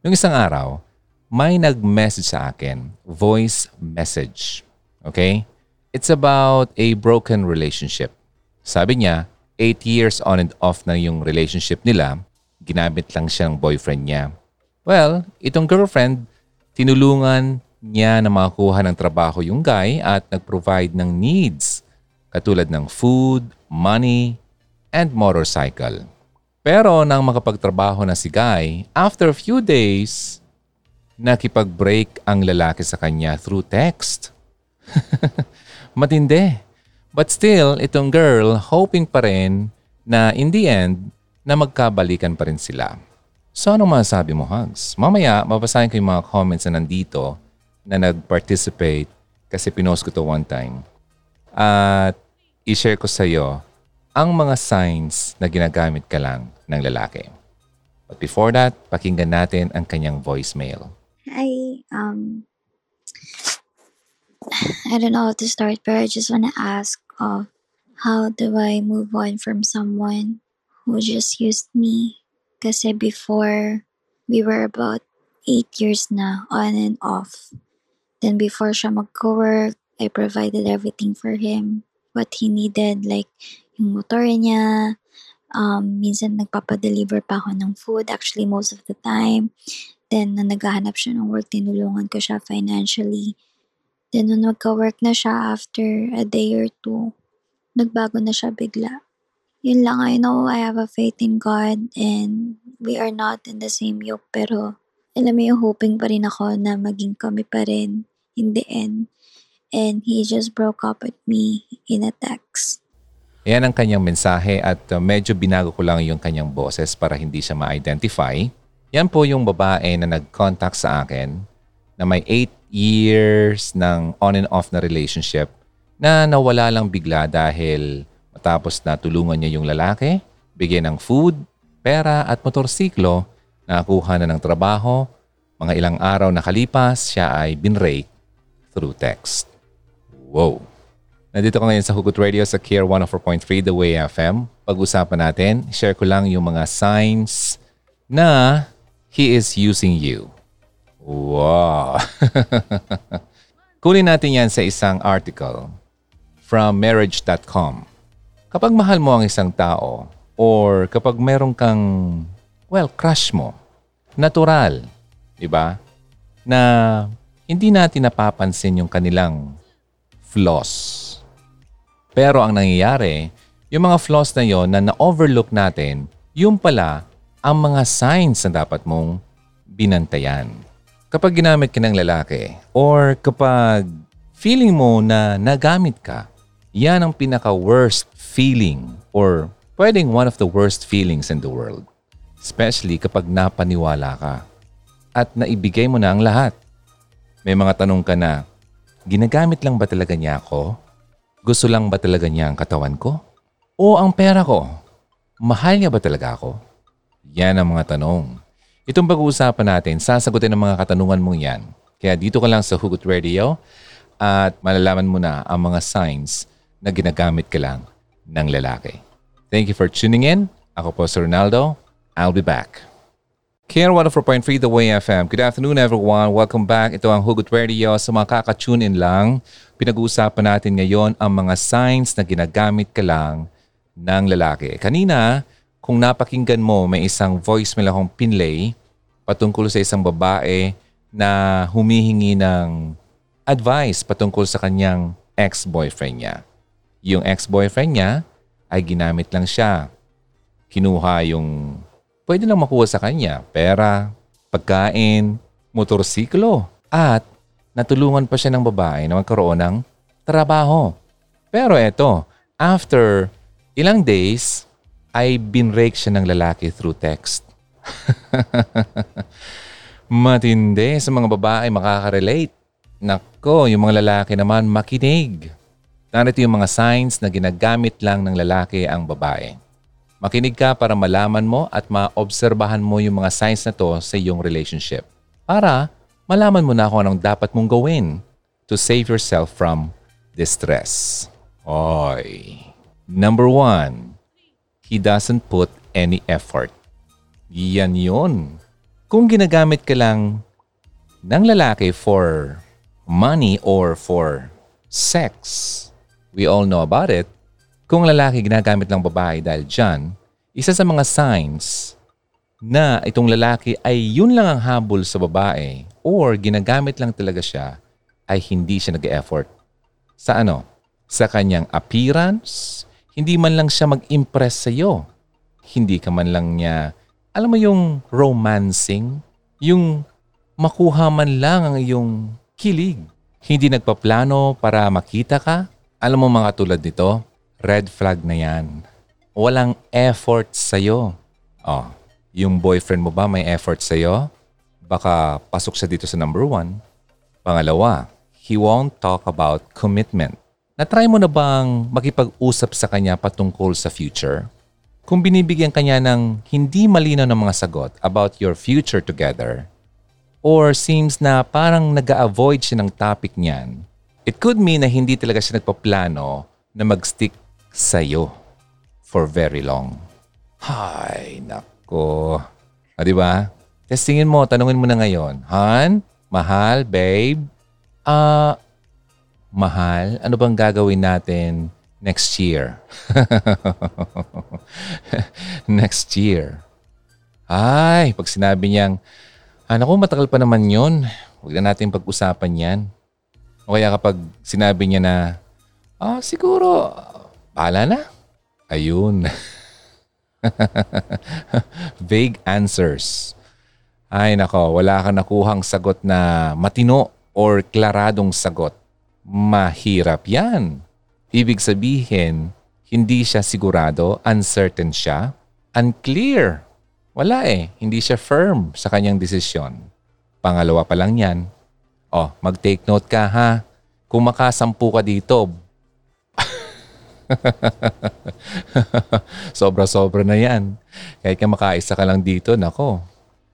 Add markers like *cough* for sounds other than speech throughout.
Yung isang araw, may nag-message sa akin, voice message. Okay? It's about a broken relationship. Sabi niya, 8 years on and off na yung relationship nila, ginamit lang siyang boyfriend niya. Well, itong girlfriend, tinulungan niya na makakuha ng trabaho yung guy at nag-provide ng needs katulad ng food, money, and motorcycle. Pero nang makapagtrabaho na si Guy, after a few days, nakipag-break ang lalaki sa kanya through text. *laughs* Matindi. But still, itong girl hoping pa rin na in the end, na magkabalikan pa rin sila. So ano masasabi mo, Hugs? Mamaya, mabasahin ko yung mga comments na nandito na nag-participate kasi pinost ko to one time. At i-share ko sa iyo ang mga signs na ginagamit ka lang ng lalaki. But before that, pakinggan natin ang kanyang voicemail. I um I don't know how to start, but I just want to ask of how do I move on from someone who just used me? Kasi before we were about eight years na on and off. Then before siya mag-work, I provided everything for him. What he needed, like yung motor niya, um, minsan nagpapadeliver pa ako ng food, actually most of the time. Then, nung naghahanap siya ng work, tinulungan ko siya financially. Then, nung nagka-work na siya after a day or two, nagbago na siya bigla. Yun lang, I know I have a faith in God and we are not in the same yoke, pero alam mo yung hoping pa rin ako na maging kami pa rin in the end. And he just broke up with me in a text. Yan ang kanyang mensahe at uh, medyo binago ko lang yung kanyang boses para hindi siya ma-identify. Yan po yung babae na nag-contact sa akin na may 8 years ng on and off na relationship na nawala lang bigla dahil matapos na tulungan niya yung lalaki, bigyan ng food, pera at motorsiklo, nakakuha na ng trabaho, mga ilang araw nakalipas, siya ay binrake through text. Wow! Nandito ko ngayon sa Hugot Radio sa Care 104.3 The Way FM. Pag-usapan natin, share ko lang yung mga signs na He is using you. Wow! *laughs* Kunin natin yan sa isang article from marriage.com. Kapag mahal mo ang isang tao or kapag meron kang, well, crush mo, natural, di ba? Na hindi natin napapansin yung kanilang flaws. Pero ang nangyayari, yung mga flaws na yon na na-overlook natin, yung pala ang mga signs na dapat mong binantayan. Kapag ginamit ka ng lalaki or kapag feeling mo na nagamit ka, yan ang pinaka-worst feeling or pwedeng one of the worst feelings in the world. Especially kapag napaniwala ka at naibigay mo na ang lahat. May mga tanong ka na, ginagamit lang ba talaga niya ako? Gusto lang ba talaga niya ang katawan ko? O ang pera ko? Mahal niya ba talaga ako? Yan ang mga tanong. Itong pag-uusapan natin, sasagutin ang mga katanungan mong yan. Kaya dito ka lang sa Hugot Radio at malalaman mo na ang mga signs na ginagamit ka lang ng lalaki. Thank you for tuning in. Ako po si Ronaldo. I'll be back. Care 104.3 The Way FM. Good afternoon everyone. Welcome back. Ito ang Hugot Radio. Sa mga kakatune in lang, pinag-uusapan natin ngayon ang mga signs na ginagamit ka lang ng lalaki. Kanina, kung napakinggan mo, may isang voicemail akong pinlay patungkol sa isang babae na humihingi ng advice patungkol sa kanyang ex-boyfriend niya. Yung ex-boyfriend niya ay ginamit lang siya. Kinuha yung pwede lang makuha sa kanya, pera, pagkain, motorsiklo, at natulungan pa siya ng babae na magkaroon ng trabaho. Pero eto, after ilang days, ay binrake siya ng lalaki through text. *laughs* Matindi sa mga babae makaka-relate. Nako, yung mga lalaki naman makinig. Narito yung mga signs na ginagamit lang ng lalaki ang babae. Makinig ka para malaman mo at maobserbahan mo yung mga signs na to sa iyong relationship. Para malaman mo na kung anong dapat mong gawin to save yourself from distress. Oy. Number one, he doesn't put any effort. Yan yun. Kung ginagamit ka lang ng lalaki for money or for sex, we all know about it. Kung lalaki ginagamit lang babae dahil dyan, isa sa mga signs na itong lalaki ay yun lang ang habol sa babae or ginagamit lang talaga siya ay hindi siya nag-effort. Sa ano? Sa kanyang appearance, hindi man lang siya mag-impress sa iyo. Hindi ka man lang niya, alam mo yung romancing, yung makuha man lang ang iyong kilig. Hindi nagpaplano para makita ka. Alam mo mga tulad nito, red flag na yan. Walang effort sa'yo. Oh, yung boyfriend mo ba may effort sa'yo? Baka pasok siya dito sa number one. Pangalawa, he won't talk about commitment. Na-try mo na bang makipag-usap sa kanya patungkol sa future? Kung binibigyan kanya ng hindi malinaw ng mga sagot about your future together, or seems na parang nag avoid siya ng topic niyan, it could mean na hindi talaga siya nagpaplano na mag-stick sa'yo for very long. Hay, nako. Ah, di ba? Testingin mo, tanungin mo na ngayon. Han, mahal, babe, Ah, uh, mahal, ano bang gagawin natin next year? *laughs* next year. Ay, pag sinabi niyang, anak ko, matagal pa naman yun. Huwag na natin pag-usapan yan. O kaya kapag sinabi niya na, ah, siguro, bahala na. Ayun. *laughs* Vague answers. Ay nako, wala kang nakuhang sagot na matino or klaradong sagot. Mahirap yan. Ibig sabihin, hindi siya sigurado, uncertain siya, unclear. Wala eh, hindi siya firm sa kanyang desisyon. Pangalawa pa lang yan. Oh, mag-take note ka ha. Kung makasampu ka dito, *laughs* Sobra-sobra na yan. Kahit ka makaisa ka lang dito, nako.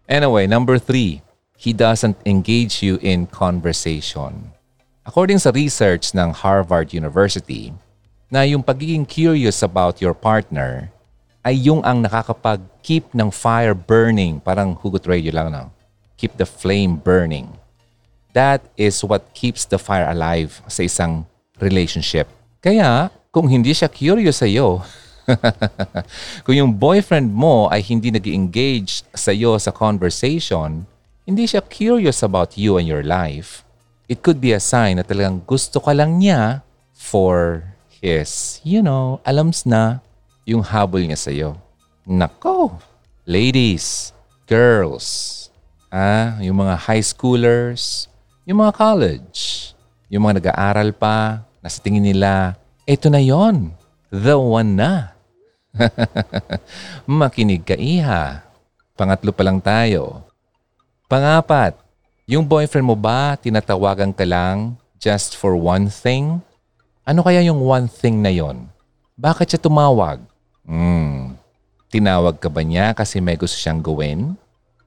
Anyway, number three, he doesn't engage you in conversation. According sa research ng Harvard University, na yung pagiging curious about your partner ay yung ang nakakapag-keep ng fire burning, parang hugot radio lang, no? Keep the flame burning. That is what keeps the fire alive sa isang relationship. Kaya, kung hindi siya curious sa iyo, *laughs* kung yung boyfriend mo ay hindi nag engage sa iyo sa conversation, hindi siya curious about you and your life, it could be a sign na talagang gusto ka lang niya for his, you know, alams na yung habol niya sa iyo. Nako! Ladies, girls, ah, yung mga high schoolers, yung mga college, yung mga nag-aaral pa, na sa tingin nila, eto na yon, the one na. *laughs* Makinig ka iha. Pangatlo pa lang tayo. Pangapat, yung boyfriend mo ba tinatawagan ka lang just for one thing? Ano kaya yung one thing na yon? Bakit siya tumawag? Hmm, tinawag ka ba niya kasi may gusto siyang gawin?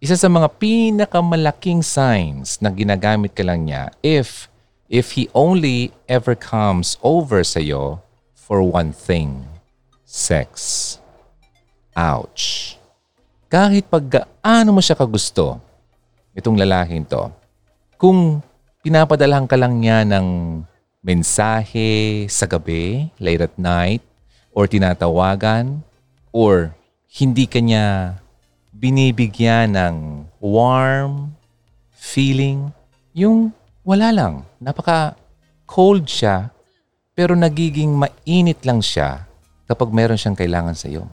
Isa sa mga pinakamalaking signs na ginagamit ka lang niya if if he only ever comes over sa iyo for one thing. Sex. Ouch. Kahit pag gaano mo siya kagusto, itong lalaking to, kung pinapadalahan ka lang niya ng mensahe sa gabi, late at night, or tinatawagan, or hindi ka niya binibigyan ng warm feeling, yung wala lang, napaka cold siya, pero nagiging mainit lang siya kapag meron siyang kailangan sa iyo.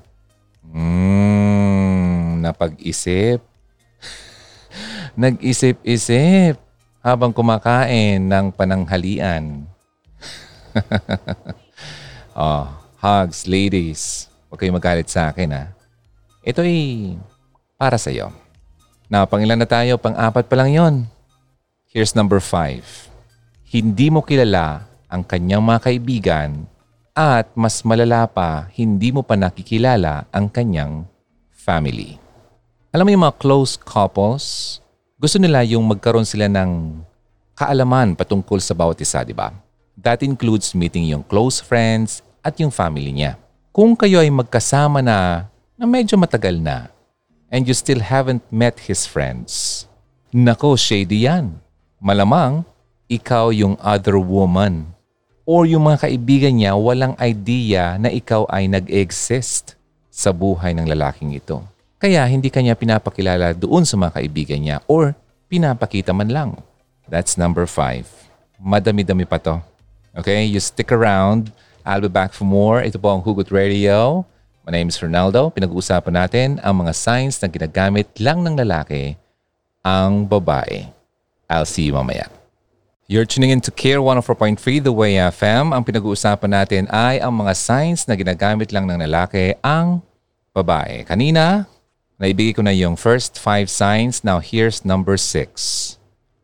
Mmm, napag-isip *laughs* nag-isip-isip habang kumakain ng pananghalian. *laughs* oh, hugs, ladies. Huwag kayong magalit sa akin ha. Ito ay para sa iyo. Na pangilan na tayo, pang-apat pa lang yon. Here's number five. Hindi mo kilala ang kanyang mga kaibigan at mas malala pa, hindi mo pa nakikilala ang kanyang family. Alam mo yung mga close couples, gusto nila yung magkaroon sila ng kaalaman patungkol sa bawat isa, di ba? That includes meeting yung close friends at yung family niya. Kung kayo ay magkasama na na medyo matagal na, and you still haven't met his friends. Nako, shady yan. Malamang, ikaw yung other woman. Or yung mga kaibigan niya walang idea na ikaw ay nag-exist sa buhay ng lalaking ito. Kaya hindi kanya pinapakilala doon sa mga kaibigan niya or pinapakita man lang. That's number five. Madami-dami pa to. Okay, you stick around. I'll be back for more. Ito po ang Hugot Radio. My name is Ronaldo. Pinag-uusapan natin ang mga signs na ginagamit lang ng lalaki ang babae. I'll see you mamaya. You're tuning in to Care 104.3 The Way FM. Ang pinag-uusapan natin ay ang mga signs na ginagamit lang ng lalaki ang babae. Kanina, naibigay ko na yung first five signs. Now here's number six.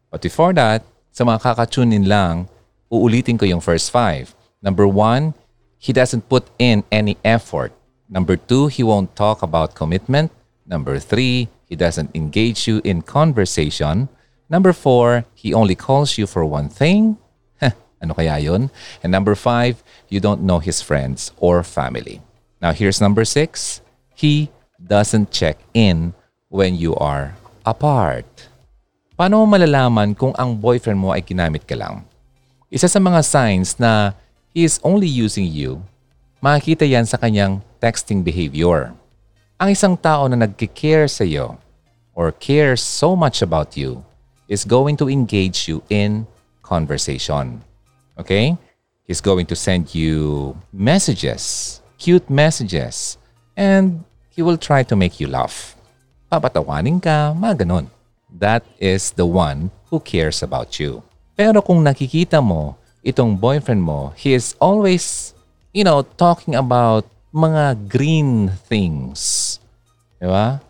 But before that, sa mga kakatunin lang, uulitin ko yung first five. Number one, he doesn't put in any effort. Number two, he won't talk about commitment. Number three, he doesn't engage you in conversation. Number four, he only calls you for one thing. *laughs* ano kaya yun? And number five, you don't know his friends or family. Now here's number six. He doesn't check in when you are apart. Paano mo malalaman kung ang boyfriend mo ay ginamit ka lang? Isa sa mga signs na he is only using you, makikita yan sa kanyang texting behavior. Ang isang tao na nagkikare sa iyo or cares so much about you is going to engage you in conversation. Okay? He's going to send you messages, cute messages, and he will try to make you laugh. Papatawanin ka, mga ganun. That is the one who cares about you. Pero kung nakikita mo, itong boyfriend mo, he is always, you know, talking about mga green things. Di ba?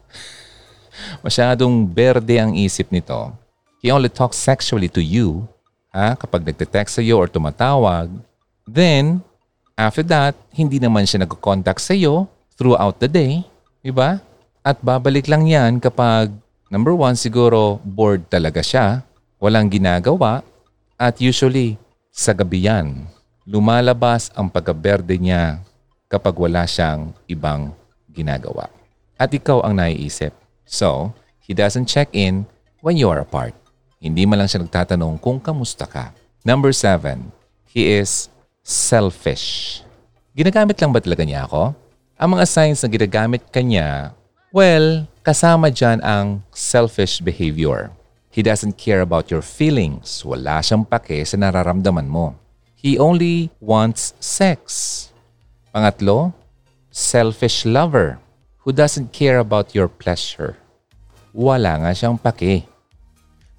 *laughs* Masyadong berde ang isip nito. He only talks sexually to you ha, kapag nagte-text sa'yo or tumatawag. Then, after that, hindi naman siya nag-contact sa'yo throughout the day. Di ba? At babalik lang yan kapag, number one, siguro bored talaga siya, walang ginagawa, at usually, sa gabi yan, lumalabas ang pagkaberde niya kapag wala siyang ibang ginagawa. At ikaw ang naiisip. So, he doesn't check in when you are apart. Hindi man lang siya nagtatanong kung kamusta ka. Number seven, he is selfish. Ginagamit lang ba talaga niya ako? Ang mga signs na ginagamit kanya, well, kasama dyan ang selfish behavior. He doesn't care about your feelings. Wala siyang pake sa nararamdaman mo. He only wants sex. Pangatlo, selfish lover who doesn't care about your pleasure. Wala nga siyang pake.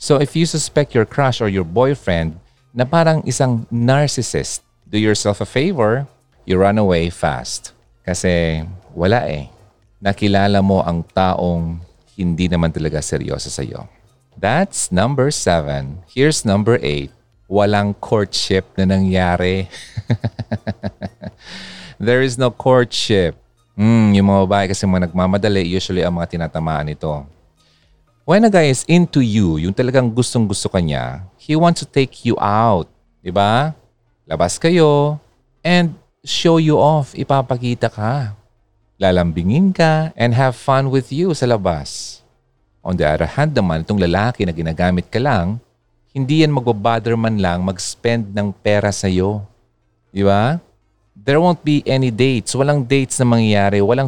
So if you suspect your crush or your boyfriend na parang isang narcissist, do yourself a favor, you run away fast. Kasi wala eh. Nakilala mo ang taong hindi naman talaga seryoso sa iyo. That's number seven. Here's number eight. Walang courtship na nangyari. *laughs* There is no courtship. Hmm, yung mga babae kasi mga nagmamadali, usually ang mga tinatamaan ito. When a guy is into you, yung talagang gustong-gusto ka niya, he wants to take you out. Ba? Labas kayo and show you off. Ipapakita ka. Lalambingin ka and have fun with you sa labas. On the other hand naman, itong lalaki na ginagamit ka lang, hindi yan magbabother man lang mag-spend ng pera sa'yo. Di ba? There won't be any dates. Walang dates na mangyayari. Walang,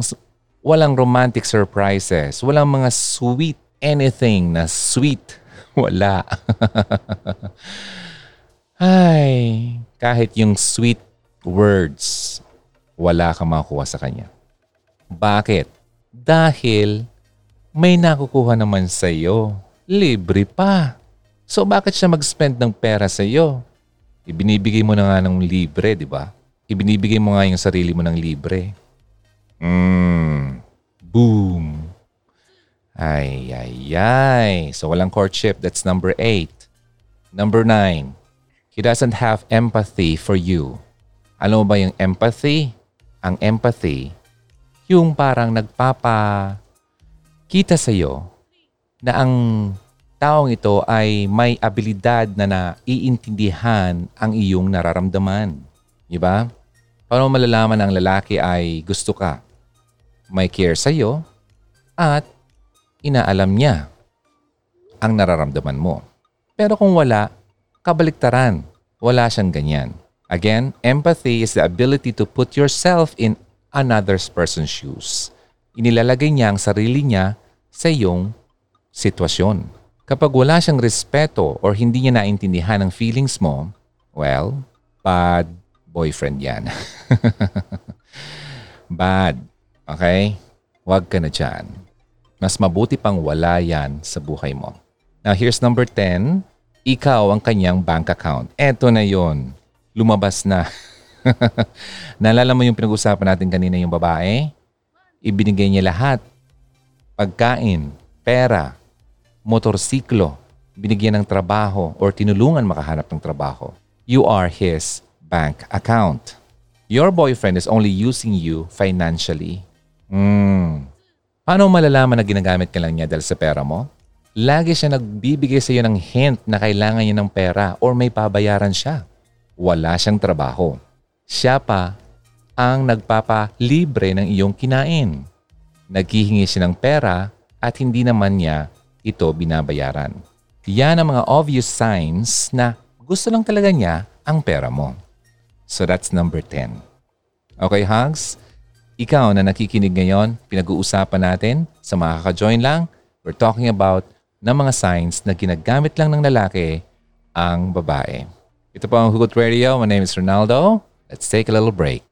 walang romantic surprises. Walang mga sweet anything na sweet. *laughs* Wala. Ay, kahit yung sweet words, wala ka makukuha sa kanya. Bakit? Dahil may nakukuha naman sa iyo. Libre pa. So bakit siya mag-spend ng pera sa iyo? Ibinibigay mo na nga ng libre, di ba? Ibinibigay mo nga yung sarili mo ng libre. Mm. Boom. Ay, ay, ay. So walang courtship. That's number eight. Number nine. He doesn't have empathy for you. Alam mo ba yung empathy? Ang empathy, yung parang nagpapa kita sa iyo na ang taong ito ay may abilidad na naiintindihan ang iyong nararamdaman. Di ba? Paano malalaman ang lalaki ay gusto ka? May care sa iyo at inaalam niya ang nararamdaman mo. Pero kung wala, kabaliktaran. Wala siyang ganyan. Again, empathy is the ability to put yourself in another person's shoes. Inilalagay niya ang sarili niya sa iyong sitwasyon. Kapag wala siyang respeto or hindi niya naintindihan ang feelings mo, well, bad boyfriend yan. *laughs* bad. Okay? Huwag ka na dyan. Mas mabuti pang wala yan sa buhay mo. Now, here's number 10. Ikaw ang kanyang bank account. Eto na yon. Lumabas na. *laughs* Naalala mo yung pinag-usapan natin kanina yung babae? Ibinigay niya lahat. Pagkain, pera, motorsiklo, binigyan ng trabaho or tinulungan makahanap ng trabaho. You are his bank account. Your boyfriend is only using you financially. Hmm. Paano malalaman na ginagamit ka lang niya dahil sa pera mo? Lagi siya nagbibigay sa iyo ng hint na kailangan niya ng pera or may pabayaran siya. Wala siyang trabaho. Siya pa ang nagpapalibre ng iyong kinain. Naghihingi siya ng pera at hindi naman niya ito binabayaran. Yan ang mga obvious signs na gusto lang talaga niya ang pera mo. So that's number 10. Okay, Hugs? Ikaw na nakikinig ngayon, pinag-uusapan natin sa mga kaka-join lang, we're talking about na mga signs na ginagamit lang ng lalaki ang babae. Ito po ang Hugot Radio. My name is Ronaldo. Let's take a little break.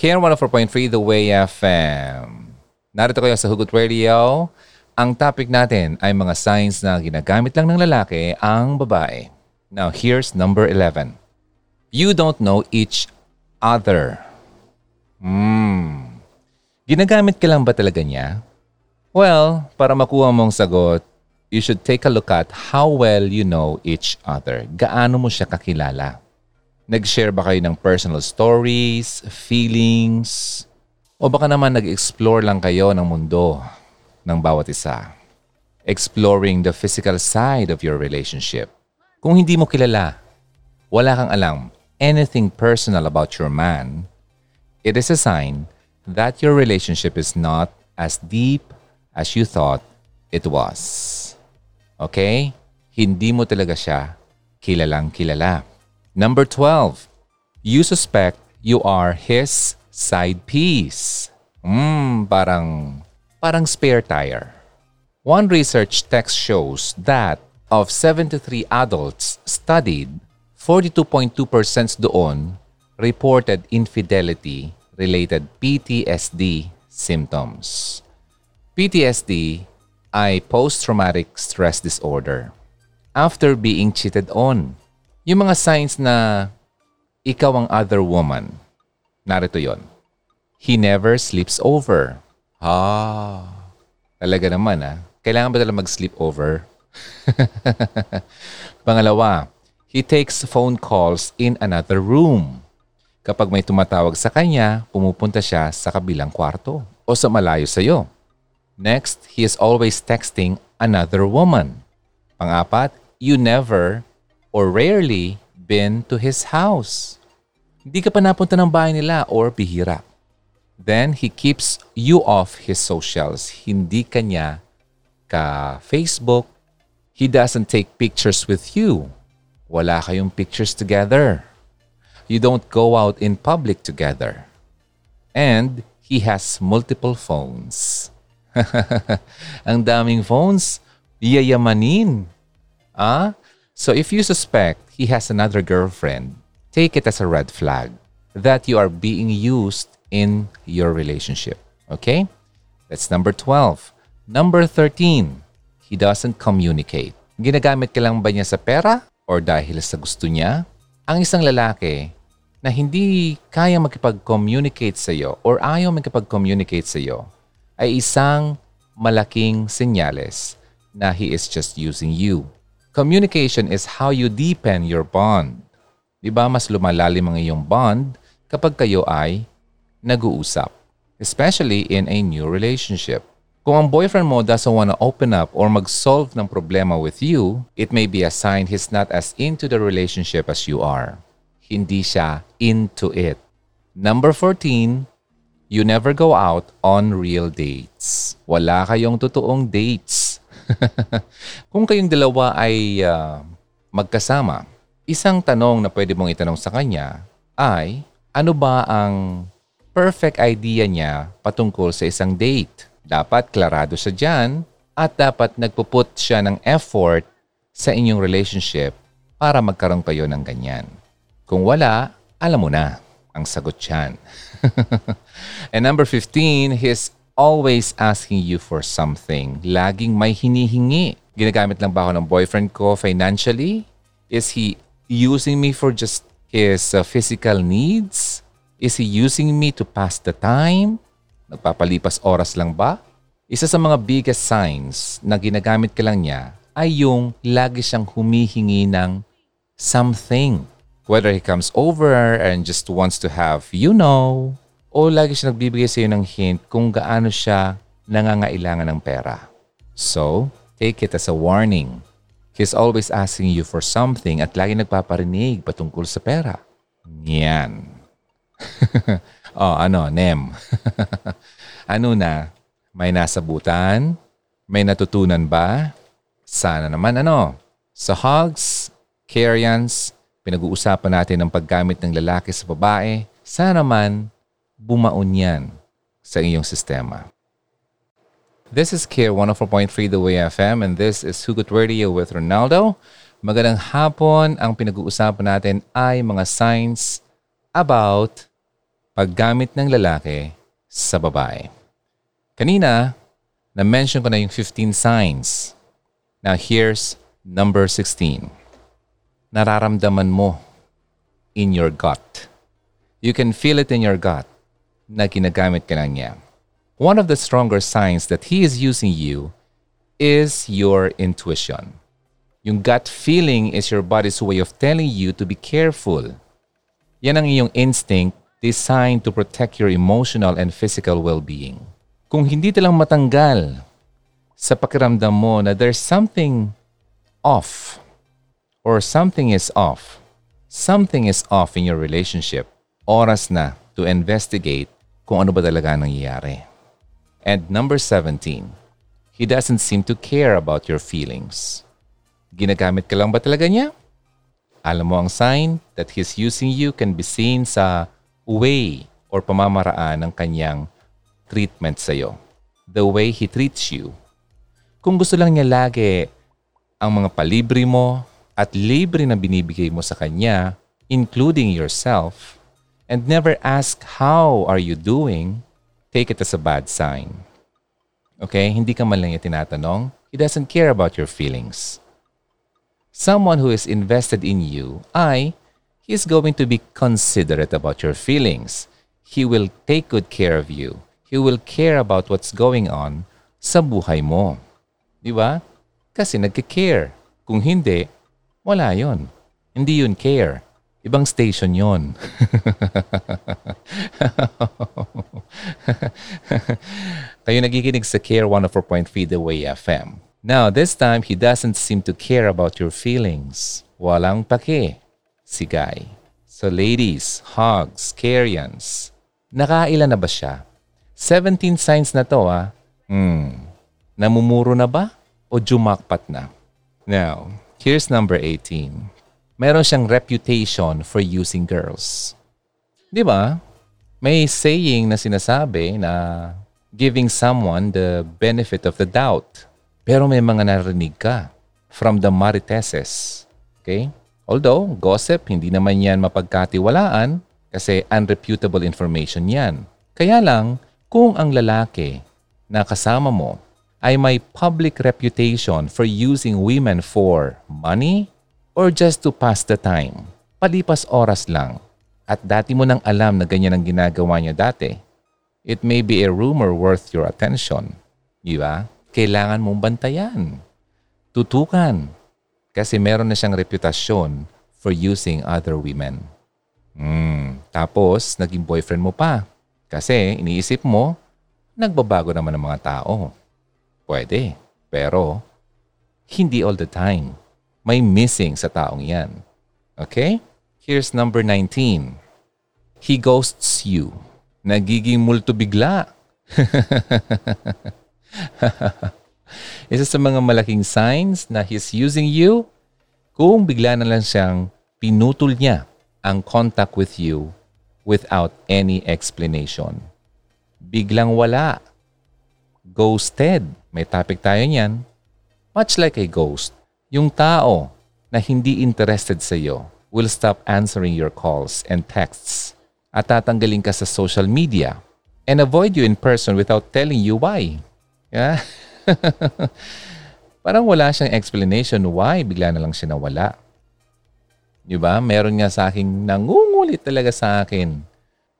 KR 104.3 The Way FM. Narito kayo sa Hugot Radio. Ang topic natin ay mga signs na ginagamit lang ng lalaki ang babae. Now, here's number 11. You don't know each other. Hmm. Ginagamit ka lang ba talaga niya? Well, para makuha mong sagot, you should take a look at how well you know each other. Gaano mo siya kakilala? Nag-share ba kayo ng personal stories, feelings, o baka naman nag-explore lang kayo ng mundo ng bawat isa. Exploring the physical side of your relationship. Kung hindi mo kilala, wala kang alam anything personal about your man, it is a sign that your relationship is not as deep as you thought it was. Okay? Hindi mo talaga siya kilalang kilala. Number 12. You suspect you are his side piece. Hmm, parang parang spare tire. One research text shows that of 73 adults studied, 42.2% doon reported infidelity-related PTSD symptoms. PTSD ay post-traumatic stress disorder. After being cheated on, yung mga signs na ikaw ang other woman, narito yon. He never sleeps over. Ah, talaga naman ah. Kailangan ba talaga mag-sleep over? *laughs* Pangalawa, he takes phone calls in another room. Kapag may tumatawag sa kanya, pumupunta siya sa kabilang kwarto o sa malayo sa iyo. Next, he is always texting another woman. Pangapat, you never or rarely been to his house. Hindi ka pa napunta ng bahay nila or bihira. Then, he keeps you off his socials. Hindi kanya ka Facebook. He doesn't take pictures with you. Wala kayong pictures together. You don't go out in public together. And he has multiple phones. *laughs* Ang daming phones, yayamanin. Ah? So if you suspect he has another girlfriend, take it as a red flag that you are being used in your relationship. Okay? That's number 12. Number 13, he doesn't communicate. Ginagamit ka lang ba niya sa pera or dahil sa gusto niya? Ang isang lalaki na hindi kaya makipag-communicate sa iyo or ayaw makipag-communicate sa iyo ay isang malaking senyales na he is just using you. Communication is how you deepen your bond. Di ba mas lumalalim ang iyong bond kapag kayo ay nag-uusap, especially in a new relationship. Kung ang boyfriend mo doesn't want open up or mag-solve ng problema with you, it may be a sign he's not as into the relationship as you are. Hindi siya into it. Number 14, you never go out on real dates. Wala kayong totoong dates. *laughs* Kung kayong dalawa ay uh, magkasama, isang tanong na pwede mong itanong sa kanya ay, ano ba ang perfect idea niya patungkol sa isang date? Dapat klarado siya dyan at dapat nagpuput siya ng effort sa inyong relationship para magkaroon kayo ng ganyan. Kung wala, alam mo na ang sagot dyan. *laughs* And number 15, he's always asking you for something. Laging may hinihingi. Ginagamit lang ba ako ng boyfriend ko financially? Is he using me for just his uh, physical needs? Is he using me to pass the time? Nagpapalipas oras lang ba? Isa sa mga biggest signs na ginagamit ka lang niya ay yung lagi siyang humihingi ng something. Whether he comes over and just wants to have you know, o lagi siya nagbibigay sa iyo ng hint kung gaano siya nangangailangan ng pera. So, take it as a warning. He's always asking you for something at lagi nagpaparinig patungkol sa pera. Yan. *laughs* oh, ano, Nem. *laughs* ano na? May nasabutan? May natutunan ba? Sana naman ano? Sa hugs, Carians, pinag-uusapan natin ang paggamit ng lalaki sa babae. Sana naman bumaon yan sa iyong sistema. This is Care 104.3 The Way FM and this is Hugot Radio with Ronaldo. Magandang hapon. Ang pinag-uusapan natin ay mga signs about paggamit ng lalaki sa babae. Kanina, na-mention ko na yung 15 signs. Now here's number 16 nararamdaman mo in your gut. You can feel it in your gut na ginagamit ka lang niya. One of the stronger signs that he is using you is your intuition. Yung gut feeling is your body's way of telling you to be careful. Yan ang iyong instinct designed to protect your emotional and physical well-being. Kung hindi talang matanggal sa pakiramdam mo na there's something off or something is off, something is off in your relationship, oras na to investigate kung ano ba talaga nangyayari. And number 17, he doesn't seem to care about your feelings. Ginagamit ka lang ba talaga niya? Alam mo ang sign that he's using you can be seen sa way or pamamaraan ng kanyang treatment sa'yo. The way he treats you. Kung gusto lang niya lagi ang mga palibre mo, at libre na binibigay mo sa kanya, including yourself, and never ask how are you doing, take it as a bad sign. Okay? Hindi ka man lang niya tinatanong. He doesn't care about your feelings. Someone who is invested in you ay he is going to be considerate about your feelings. He will take good care of you. He will care about what's going on sa buhay mo. Di ba? Kasi nagka-care. Kung hindi, wala yon. Hindi yun care. Ibang station yon. *laughs* Kayo nagiginig sa Care 104.3 The Way FM. Now, this time, he doesn't seem to care about your feelings. Walang pake. Si Guy. So ladies, hogs, Carians, nakailan na ba siya? 17 signs na to ah. Hmm. Namumuro na ba? O jumakpat na? Now, Here's number 18. Meron siyang reputation for using girls. Di ba? May saying na sinasabi na giving someone the benefit of the doubt. Pero may mga narinig ka from the mariteses. Okay? Although, gossip, hindi naman yan mapagkatiwalaan kasi unreputable information yan. Kaya lang, kung ang lalaki na kasama mo ay may public reputation for using women for money or just to pass the time. Palipas oras lang. At dati mo nang alam na ganyan ang ginagawa niya dati. It may be a rumor worth your attention. Di ba? Kailangan mong bantayan. Tutukan. Kasi meron na siyang reputasyon for using other women. Hmm. Tapos, naging boyfriend mo pa. Kasi iniisip mo, nagbabago naman ang mga tao. Pwede. Pero, hindi all the time. May missing sa taong yan. Okay? Here's number 19. He ghosts you. Nagiging multo bigla. *laughs* Isa sa mga malaking signs na he's using you kung bigla na lang siyang pinutol niya ang contact with you without any explanation. Biglang wala. Ghosted. May topic tayo niyan. Much like a ghost, yung tao na hindi interested sa iyo will stop answering your calls and texts at tatanggalin ka sa social media and avoid you in person without telling you why. Yeah? *laughs* *laughs* Parang wala siyang explanation why bigla na lang siya nawala. Di ba? Meron nga sa akin, nangungulit talaga sa akin.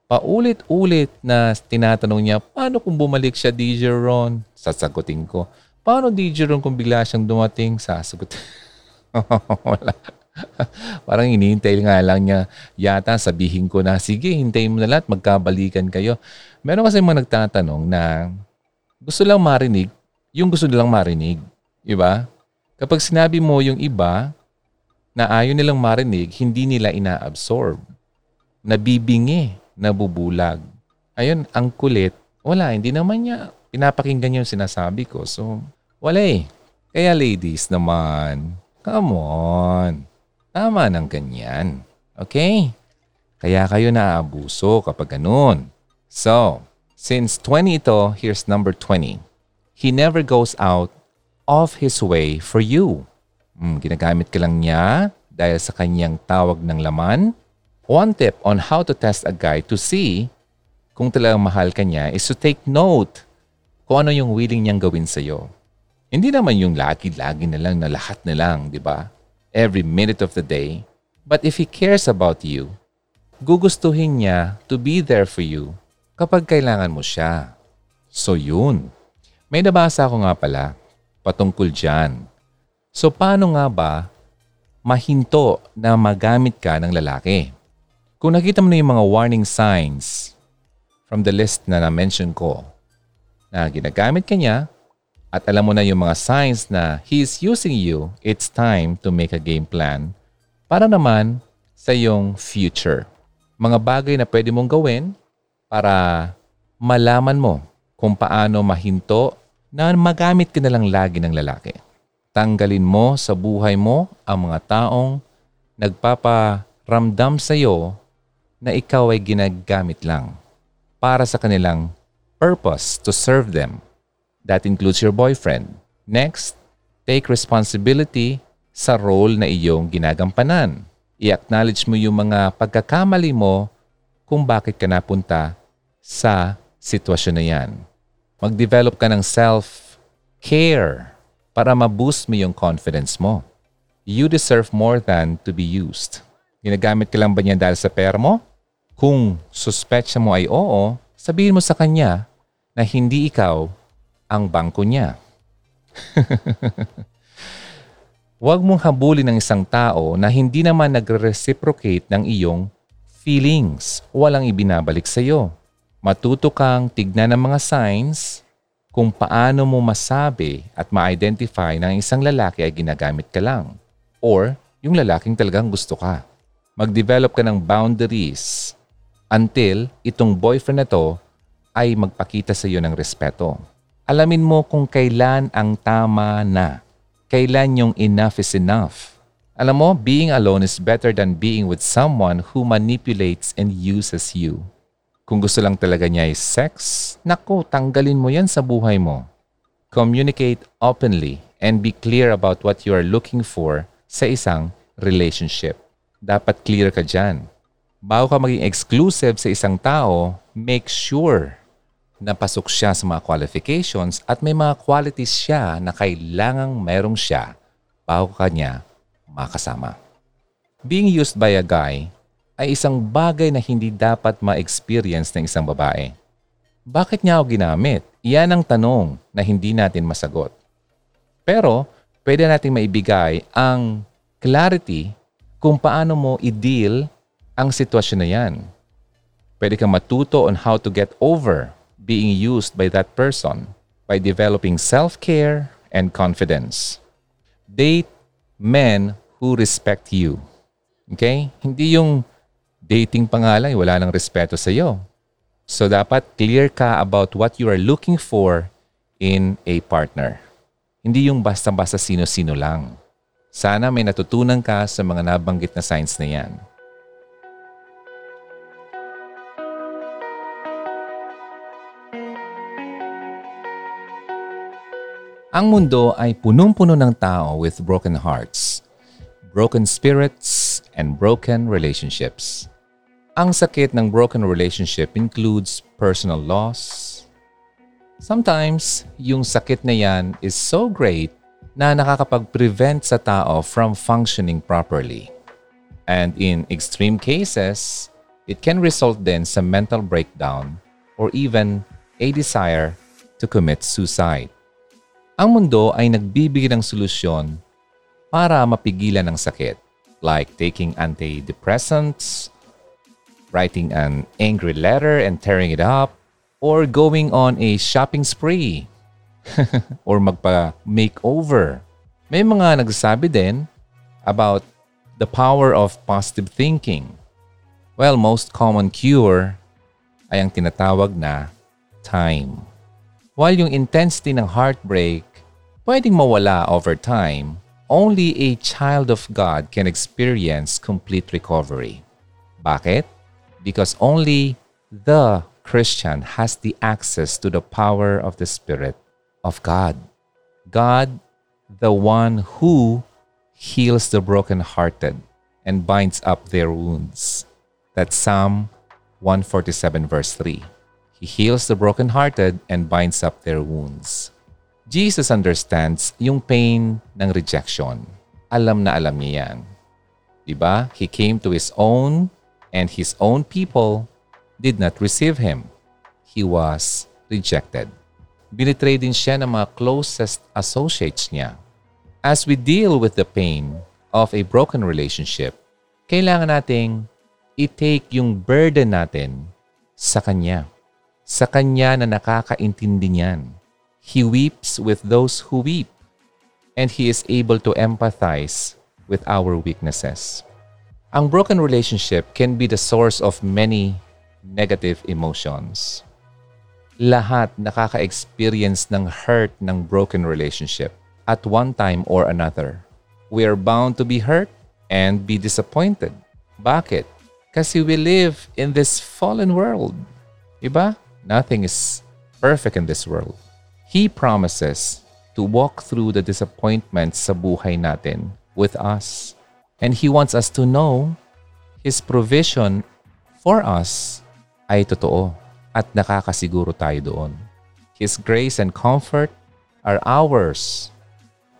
Paulit-ulit na tinatanong niya, paano kung bumalik siya, DJ Ron? Sasagutin ko. Paano DJ Ron kung bigla siyang dumating? Sasagutin. *laughs* wala. Parang inihintay nga lang niya yata sabihin ko na, sige, hintayin mo na lahat, magkabalikan kayo. Meron kasi mga nagtatanong na gusto lang marinig, yung gusto nilang marinig. Diba? Kapag sinabi mo yung iba na ayaw nilang marinig, hindi nila ina-absorb. Nabibingi, nabubulag. Ayun, ang kulit. Wala, hindi naman niya pinapakinggan yung sinasabi ko. So, wala eh. Kaya ladies naman, come on. Tama ng ganyan. Okay? Kaya kayo naaabuso kapag ganun. So, since 20 ito, here's number 20. He never goes out of his way for you. Hmm, ginagamit ka lang niya dahil sa kanyang tawag ng laman. One tip on how to test a guy to see kung talagang mahal ka niya is to take note kung ano yung willing niyang gawin sa'yo. Hindi naman yung lagi-lagi na lang na lahat na lang, di ba? every minute of the day. But if He cares about you, gugustuhin niya to be there for you kapag kailangan mo siya. So yun. May nabasa ako nga pala patungkol dyan. So paano nga ba mahinto na magamit ka ng lalaki? Kung nakita mo na yung mga warning signs from the list na na-mention ko, na ginagamit ka niya at alam mo na yung mga signs na He is using you, it's time to make a game plan para naman sa iyong future. Mga bagay na pwede mong gawin para malaman mo kung paano mahinto na magamit ka na lang lagi ng lalaki. Tanggalin mo sa buhay mo ang mga taong nagpaparamdam sa iyo na ikaw ay ginagamit lang para sa kanilang purpose to serve them That includes your boyfriend. Next, take responsibility sa role na iyong ginagampanan. I-acknowledge mo yung mga pagkakamali mo kung bakit ka napunta sa sitwasyon na yan. Mag-develop ka ng self-care para ma-boost mo yung confidence mo. You deserve more than to be used. Ginagamit ka lang ba niya dahil sa pera mo? Kung suspetsya mo ay oo, sabihin mo sa kanya na hindi ikaw ang bangko niya. *laughs* Huwag mong habulin ng isang tao na hindi naman nagre-reciprocate ng iyong feelings. Walang ibinabalik sa iyo. Matuto kang tignan ng mga signs kung paano mo masabi at ma-identify na isang lalaki ay ginagamit ka lang or yung lalaking talagang gusto ka. Mag-develop ka ng boundaries until itong boyfriend na to ay magpakita sa iyo ng respeto. Alamin mo kung kailan ang tama na. Kailan yung enough is enough. Alam mo, being alone is better than being with someone who manipulates and uses you. Kung gusto lang talaga niya is sex, naku, tanggalin mo yan sa buhay mo. Communicate openly and be clear about what you are looking for sa isang relationship. Dapat clear ka dyan. Bago ka maging exclusive sa isang tao, make sure napasok siya sa mga qualifications at may mga qualities siya na kailangang merong siya bago kanya makasama. Being used by a guy ay isang bagay na hindi dapat ma-experience ng isang babae. Bakit niya ako ginamit? Iyan ang tanong na hindi natin masagot. Pero pwede nating maibigay ang clarity kung paano mo i-deal ang sitwasyon na yan. Pwede kang matuto on how to get over being used by that person by developing self-care and confidence. Date men who respect you. Okay? Hindi yung dating pa nga lang, wala nang respeto sa iyo. So dapat clear ka about what you are looking for in a partner. Hindi yung basta-basta sino-sino lang. Sana may natutunan ka sa mga nabanggit na signs na yan. Ang mundo ay punong-puno ng tao with broken hearts, broken spirits, and broken relationships. Ang sakit ng broken relationship includes personal loss. Sometimes, yung sakit na yan is so great na nakakapag-prevent sa tao from functioning properly. And in extreme cases, it can result then sa mental breakdown or even a desire to commit suicide. Ang mundo ay nagbibigay ng solusyon para mapigilan ang sakit like taking antidepressants, writing an angry letter and tearing it up, or going on a shopping spree, *laughs* or magpa-makeover. May mga nagsasabi din about the power of positive thinking. Well, most common cure ay ang tinatawag na time. While yung intensity ng heartbreak pwedeng mawala over time, only a child of God can experience complete recovery. Bakit? Because only the Christian has the access to the power of the Spirit of God. God, the one who heals the brokenhearted and binds up their wounds. That's Psalm 147, verse 3. He heals the brokenhearted and binds up their wounds. Jesus understands yung pain ng rejection. Alam na alam niya yan. Diba? He came to His own and His own people did not receive Him. He was rejected. Binitray din siya ng mga closest associates niya. As we deal with the pain of a broken relationship, kailangan nating i-take yung burden natin sa Kanya sa Kanya na nakakaintindi niyan. He weeps with those who weep, and He is able to empathize with our weaknesses. Ang broken relationship can be the source of many negative emotions. Lahat nakaka-experience ng hurt ng broken relationship at one time or another. We are bound to be hurt and be disappointed. Bakit? Kasi we live in this fallen world. Iba? Nothing is perfect in this world. He promises to walk through the disappointments sa buhay natin with us. And He wants us to know His provision for us ay totoo at nakakasiguro tayo doon. His grace and comfort are ours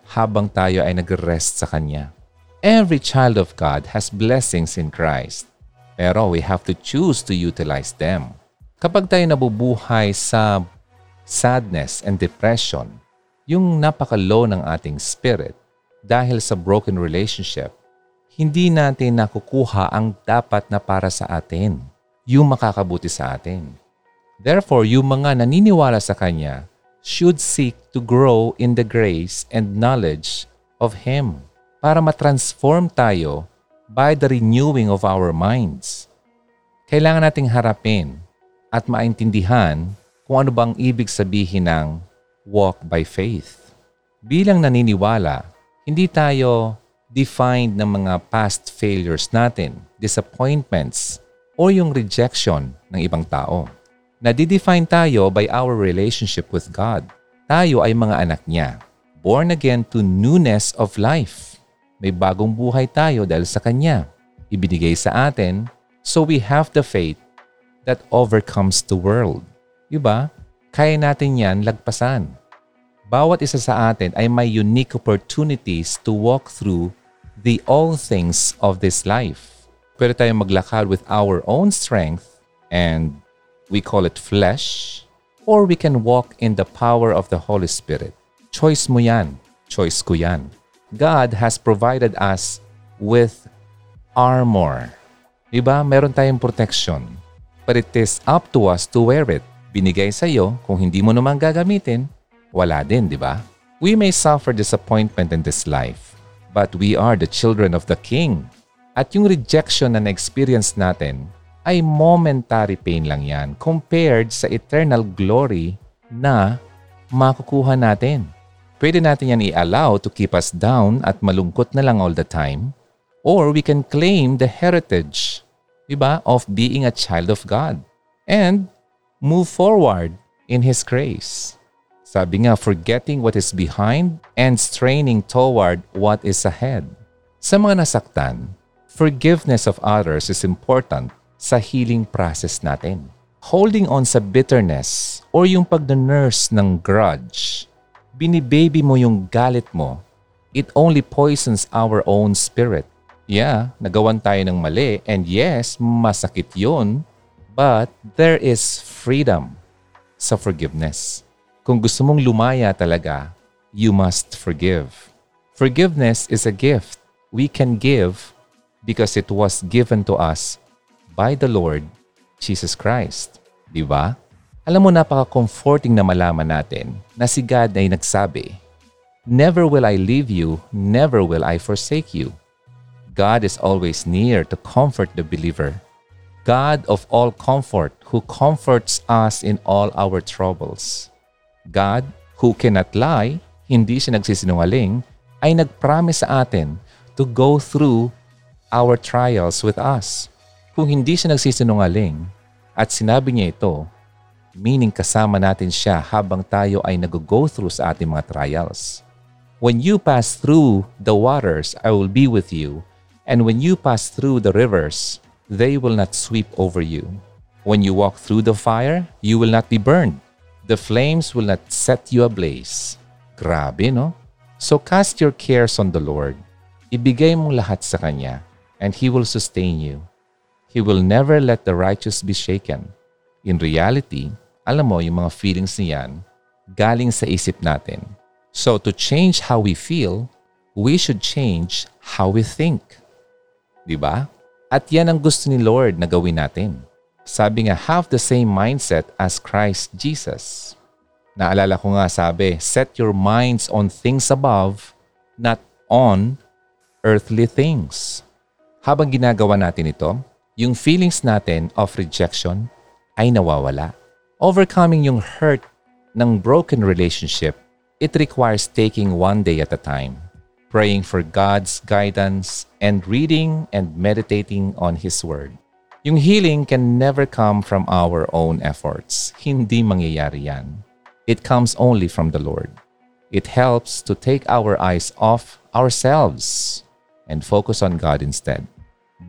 habang tayo ay nag-rest sa Kanya. Every child of God has blessings in Christ, pero we have to choose to utilize them. Kapag tayo nabubuhay sa sadness and depression, yung napaka-low ng ating spirit dahil sa broken relationship, hindi natin nakukuha ang dapat na para sa atin, yung makakabuti sa atin. Therefore, yung mga naniniwala sa Kanya should seek to grow in the grace and knowledge of Him para matransform tayo by the renewing of our minds. Kailangan nating harapin at maintindihan kung ano bang ibig sabihin ng walk by faith. Bilang naniniwala, hindi tayo defined ng mga past failures natin, disappointments, o yung rejection ng ibang tao. Nadidefine tayo by our relationship with God. Tayo ay mga anak niya, born again to newness of life. May bagong buhay tayo dahil sa Kanya. Ibinigay sa atin, so we have the faith that overcomes the world. Diba? Kaya natin yan lagpasan. Bawat isa sa atin ay may unique opportunities to walk through the all things of this life. Pwede tayong maglakad with our own strength and we call it flesh or we can walk in the power of the Holy Spirit. Choice mo yan. Choice ko yan. God has provided us with armor. Diba? Meron tayong protection but it is up to us to wear it. Binigay sa iyo, kung hindi mo naman gagamitin, wala din, di ba? We may suffer disappointment in this life, but we are the children of the King. At yung rejection na na-experience natin ay momentary pain lang yan compared sa eternal glory na makukuha natin. Pwede natin yan i-allow to keep us down at malungkot na lang all the time. Or we can claim the heritage, diba, of being a child of God. And move forward in His grace. Sabi nga, forgetting what is behind and straining toward what is ahead. Sa mga nasaktan, forgiveness of others is important sa healing process natin. Holding on sa bitterness or yung pag-nurse ng grudge binibaby mo yung galit mo, it only poisons our own spirit. Yeah, nagawan tayo ng mali and yes, masakit yun, but there is freedom sa forgiveness. Kung gusto mong lumaya talaga, you must forgive. Forgiveness is a gift we can give because it was given to us by the Lord Jesus Christ. Di ba? Alam mo, napaka-comforting na malaman natin na si God ay nagsabi, Never will I leave you, never will I forsake you. God is always near to comfort the believer. God of all comfort who comforts us in all our troubles. God who cannot lie, hindi siya nagsisinungaling, ay nagpromise sa atin to go through our trials with us. Kung hindi siya nagsisinungaling at sinabi niya ito, meaning kasama natin siya habang tayo ay nag-go through sa ating mga trials. When you pass through the waters, I will be with you. And when you pass through the rivers, they will not sweep over you. When you walk through the fire, you will not be burned. The flames will not set you ablaze. Grabe, no? So cast your cares on the Lord. Ibigay mong lahat sa Kanya, and He will sustain you. He will never let the righteous be shaken. In reality, alam mo, yung mga feelings niyan, galing sa isip natin. So to change how we feel, we should change how we think. Di ba? At yan ang gusto ni Lord na gawin natin. Sabi nga, have the same mindset as Christ Jesus. Naalala ko nga sabi, set your minds on things above, not on earthly things. Habang ginagawa natin ito, yung feelings natin of rejection ay nawawala overcoming yung hurt ng broken relationship, it requires taking one day at a time, praying for God's guidance, and reading and meditating on His Word. Yung healing can never come from our own efforts. Hindi mangyayari yan. It comes only from the Lord. It helps to take our eyes off ourselves and focus on God instead.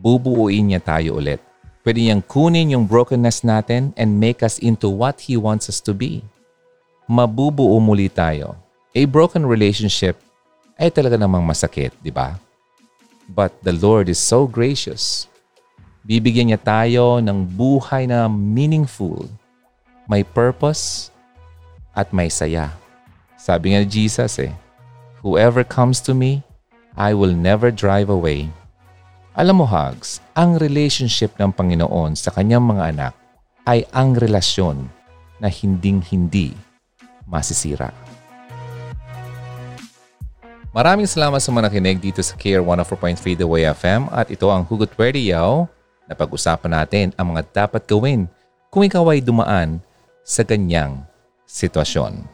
Bubuuin niya tayo ulit Pwede niyang kunin yung brokenness natin and make us into what He wants us to be. Mabubuo muli tayo. A broken relationship ay talaga namang masakit, di ba? But the Lord is so gracious. Bibigyan niya tayo ng buhay na meaningful, may purpose, at may saya. Sabi nga ni Jesus eh, Whoever comes to me, I will never drive away. Alam mo, Hugs, ang relationship ng Panginoon sa kanyang mga anak ay ang relasyon na hinding-hindi masisira. Maraming salamat sa mga nakinig dito sa Care 104.3 The Way FM at ito ang Hugot Radio na pag-usapan natin ang mga dapat gawin kung ikaw ay dumaan sa ganyang sitwasyon.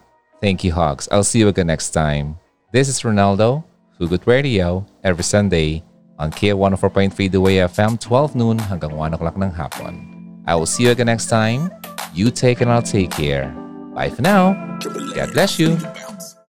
Thank you, Hogs. I'll see you again next time. This is Ronaldo, Hugot Radio, every Sunday on K104.3 The Way FM 12 noon hanggang 1 o'clock ng hapon. I will see you again next time. You take and I'll take care. Bye for now. God bless you.